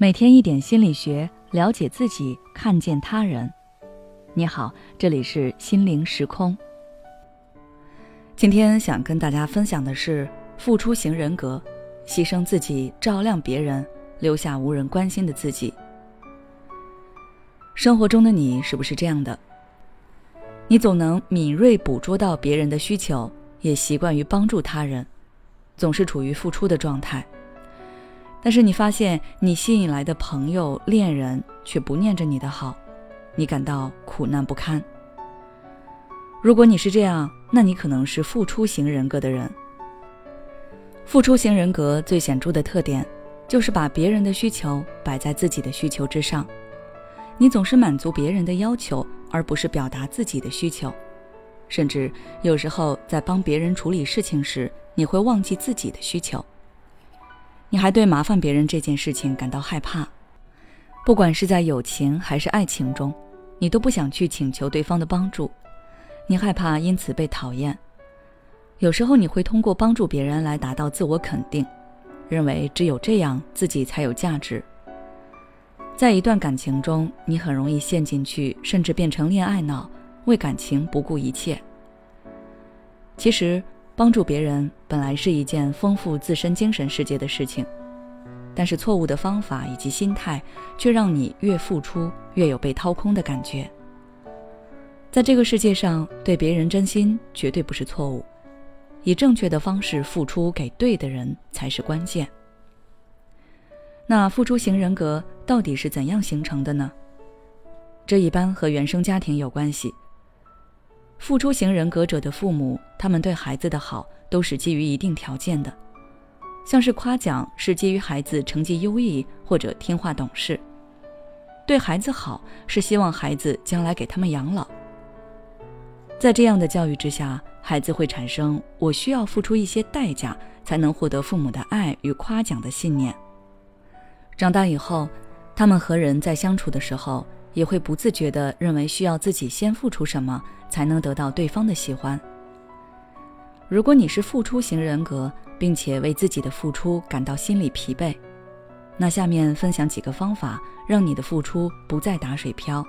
每天一点心理学，了解自己，看见他人。你好，这里是心灵时空。今天想跟大家分享的是付出型人格，牺牲自己照亮别人，留下无人关心的自己。生活中的你是不是这样的？你总能敏锐捕捉到别人的需求，也习惯于帮助他人，总是处于付出的状态。但是你发现，你吸引来的朋友、恋人却不念着你的好，你感到苦难不堪。如果你是这样，那你可能是付出型人格的人。付出型人格最显著的特点，就是把别人的需求摆在自己的需求之上。你总是满足别人的要求，而不是表达自己的需求。甚至有时候在帮别人处理事情时，你会忘记自己的需求。你还对麻烦别人这件事情感到害怕，不管是在友情还是爱情中，你都不想去请求对方的帮助，你害怕因此被讨厌。有时候你会通过帮助别人来达到自我肯定，认为只有这样自己才有价值。在一段感情中，你很容易陷进去，甚至变成恋爱脑，为感情不顾一切。其实。帮助别人本来是一件丰富自身精神世界的事情，但是错误的方法以及心态却让你越付出越有被掏空的感觉。在这个世界上，对别人真心绝对不是错误，以正确的方式付出给对的人才是关键。那付出型人格到底是怎样形成的呢？这一般和原生家庭有关系。付出型人格者的父母，他们对孩子的好都是基于一定条件的，像是夸奖是基于孩子成绩优异或者听话懂事，对孩子好是希望孩子将来给他们养老。在这样的教育之下，孩子会产生我需要付出一些代价才能获得父母的爱与夸奖的信念。长大以后，他们和人在相处的时候。也会不自觉地认为需要自己先付出什么才能得到对方的喜欢。如果你是付出型人格，并且为自己的付出感到心理疲惫，那下面分享几个方法，让你的付出不再打水漂。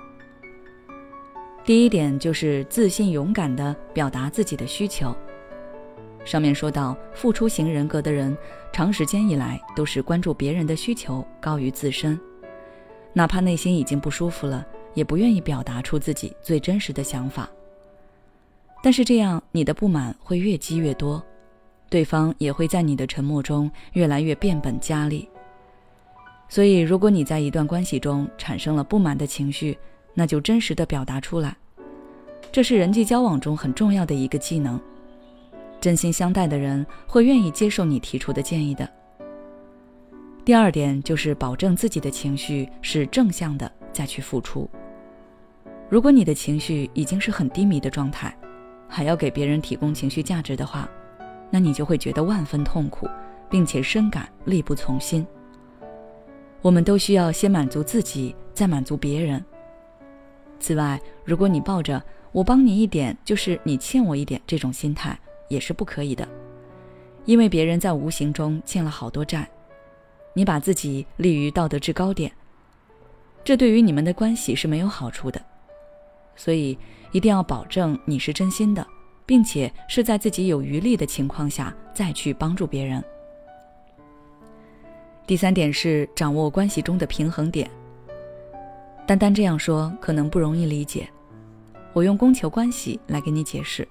第一点就是自信勇敢地表达自己的需求。上面说到，付出型人格的人，长时间以来都是关注别人的需求高于自身。哪怕内心已经不舒服了，也不愿意表达出自己最真实的想法。但是这样，你的不满会越积越多，对方也会在你的沉默中越来越变本加厉。所以，如果你在一段关系中产生了不满的情绪，那就真实的表达出来，这是人际交往中很重要的一个技能。真心相待的人会愿意接受你提出的建议的。第二点就是保证自己的情绪是正向的，再去付出。如果你的情绪已经是很低迷的状态，还要给别人提供情绪价值的话，那你就会觉得万分痛苦，并且深感力不从心。我们都需要先满足自己，再满足别人。此外，如果你抱着“我帮你一点就是你欠我一点”这种心态，也是不可以的，因为别人在无形中欠了好多债。你把自己立于道德制高点，这对于你们的关系是没有好处的。所以一定要保证你是真心的，并且是在自己有余力的情况下再去帮助别人。第三点是掌握关系中的平衡点。单单这样说可能不容易理解，我用供求关系来给你解释。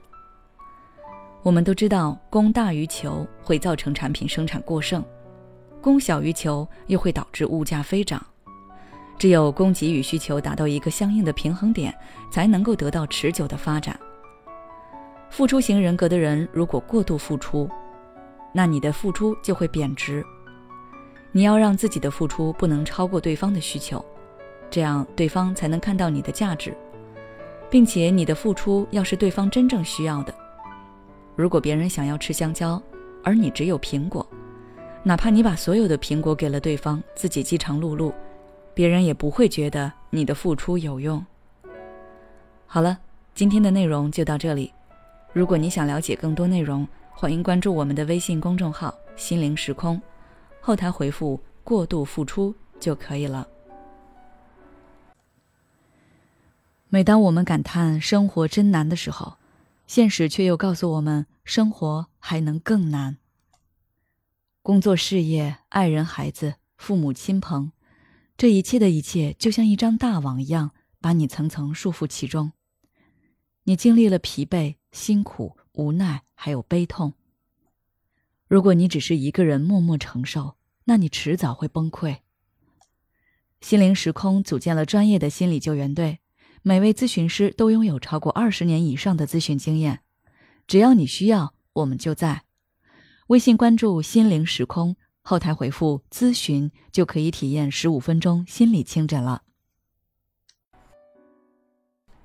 我们都知道，供大于求会造成产品生产过剩。供小于求又会导致物价飞涨，只有供给与需求达到一个相应的平衡点，才能够得到持久的发展。付出型人格的人如果过度付出，那你的付出就会贬值。你要让自己的付出不能超过对方的需求，这样对方才能看到你的价值，并且你的付出要是对方真正需要的。如果别人想要吃香蕉，而你只有苹果。哪怕你把所有的苹果给了对方，自己饥肠辘辘，别人也不会觉得你的付出有用。好了，今天的内容就到这里。如果你想了解更多内容，欢迎关注我们的微信公众号“心灵时空”，后台回复“过度付出”就可以了。每当我们感叹生活真难的时候，现实却又告诉我们，生活还能更难。工作、事业、爱人、孩子、父母亲朋，这一切的一切，就像一张大网一样，把你层层束缚其中。你经历了疲惫、辛苦、无奈，还有悲痛。如果你只是一个人默默承受，那你迟早会崩溃。心灵时空组建了专业的心理救援队。每位咨询师都拥有超过二十年以上的咨询经验，只要你需要，我们就在。微信关注“心灵时空”，后台回复“咨询”就可以体验十五分钟心理清诊了。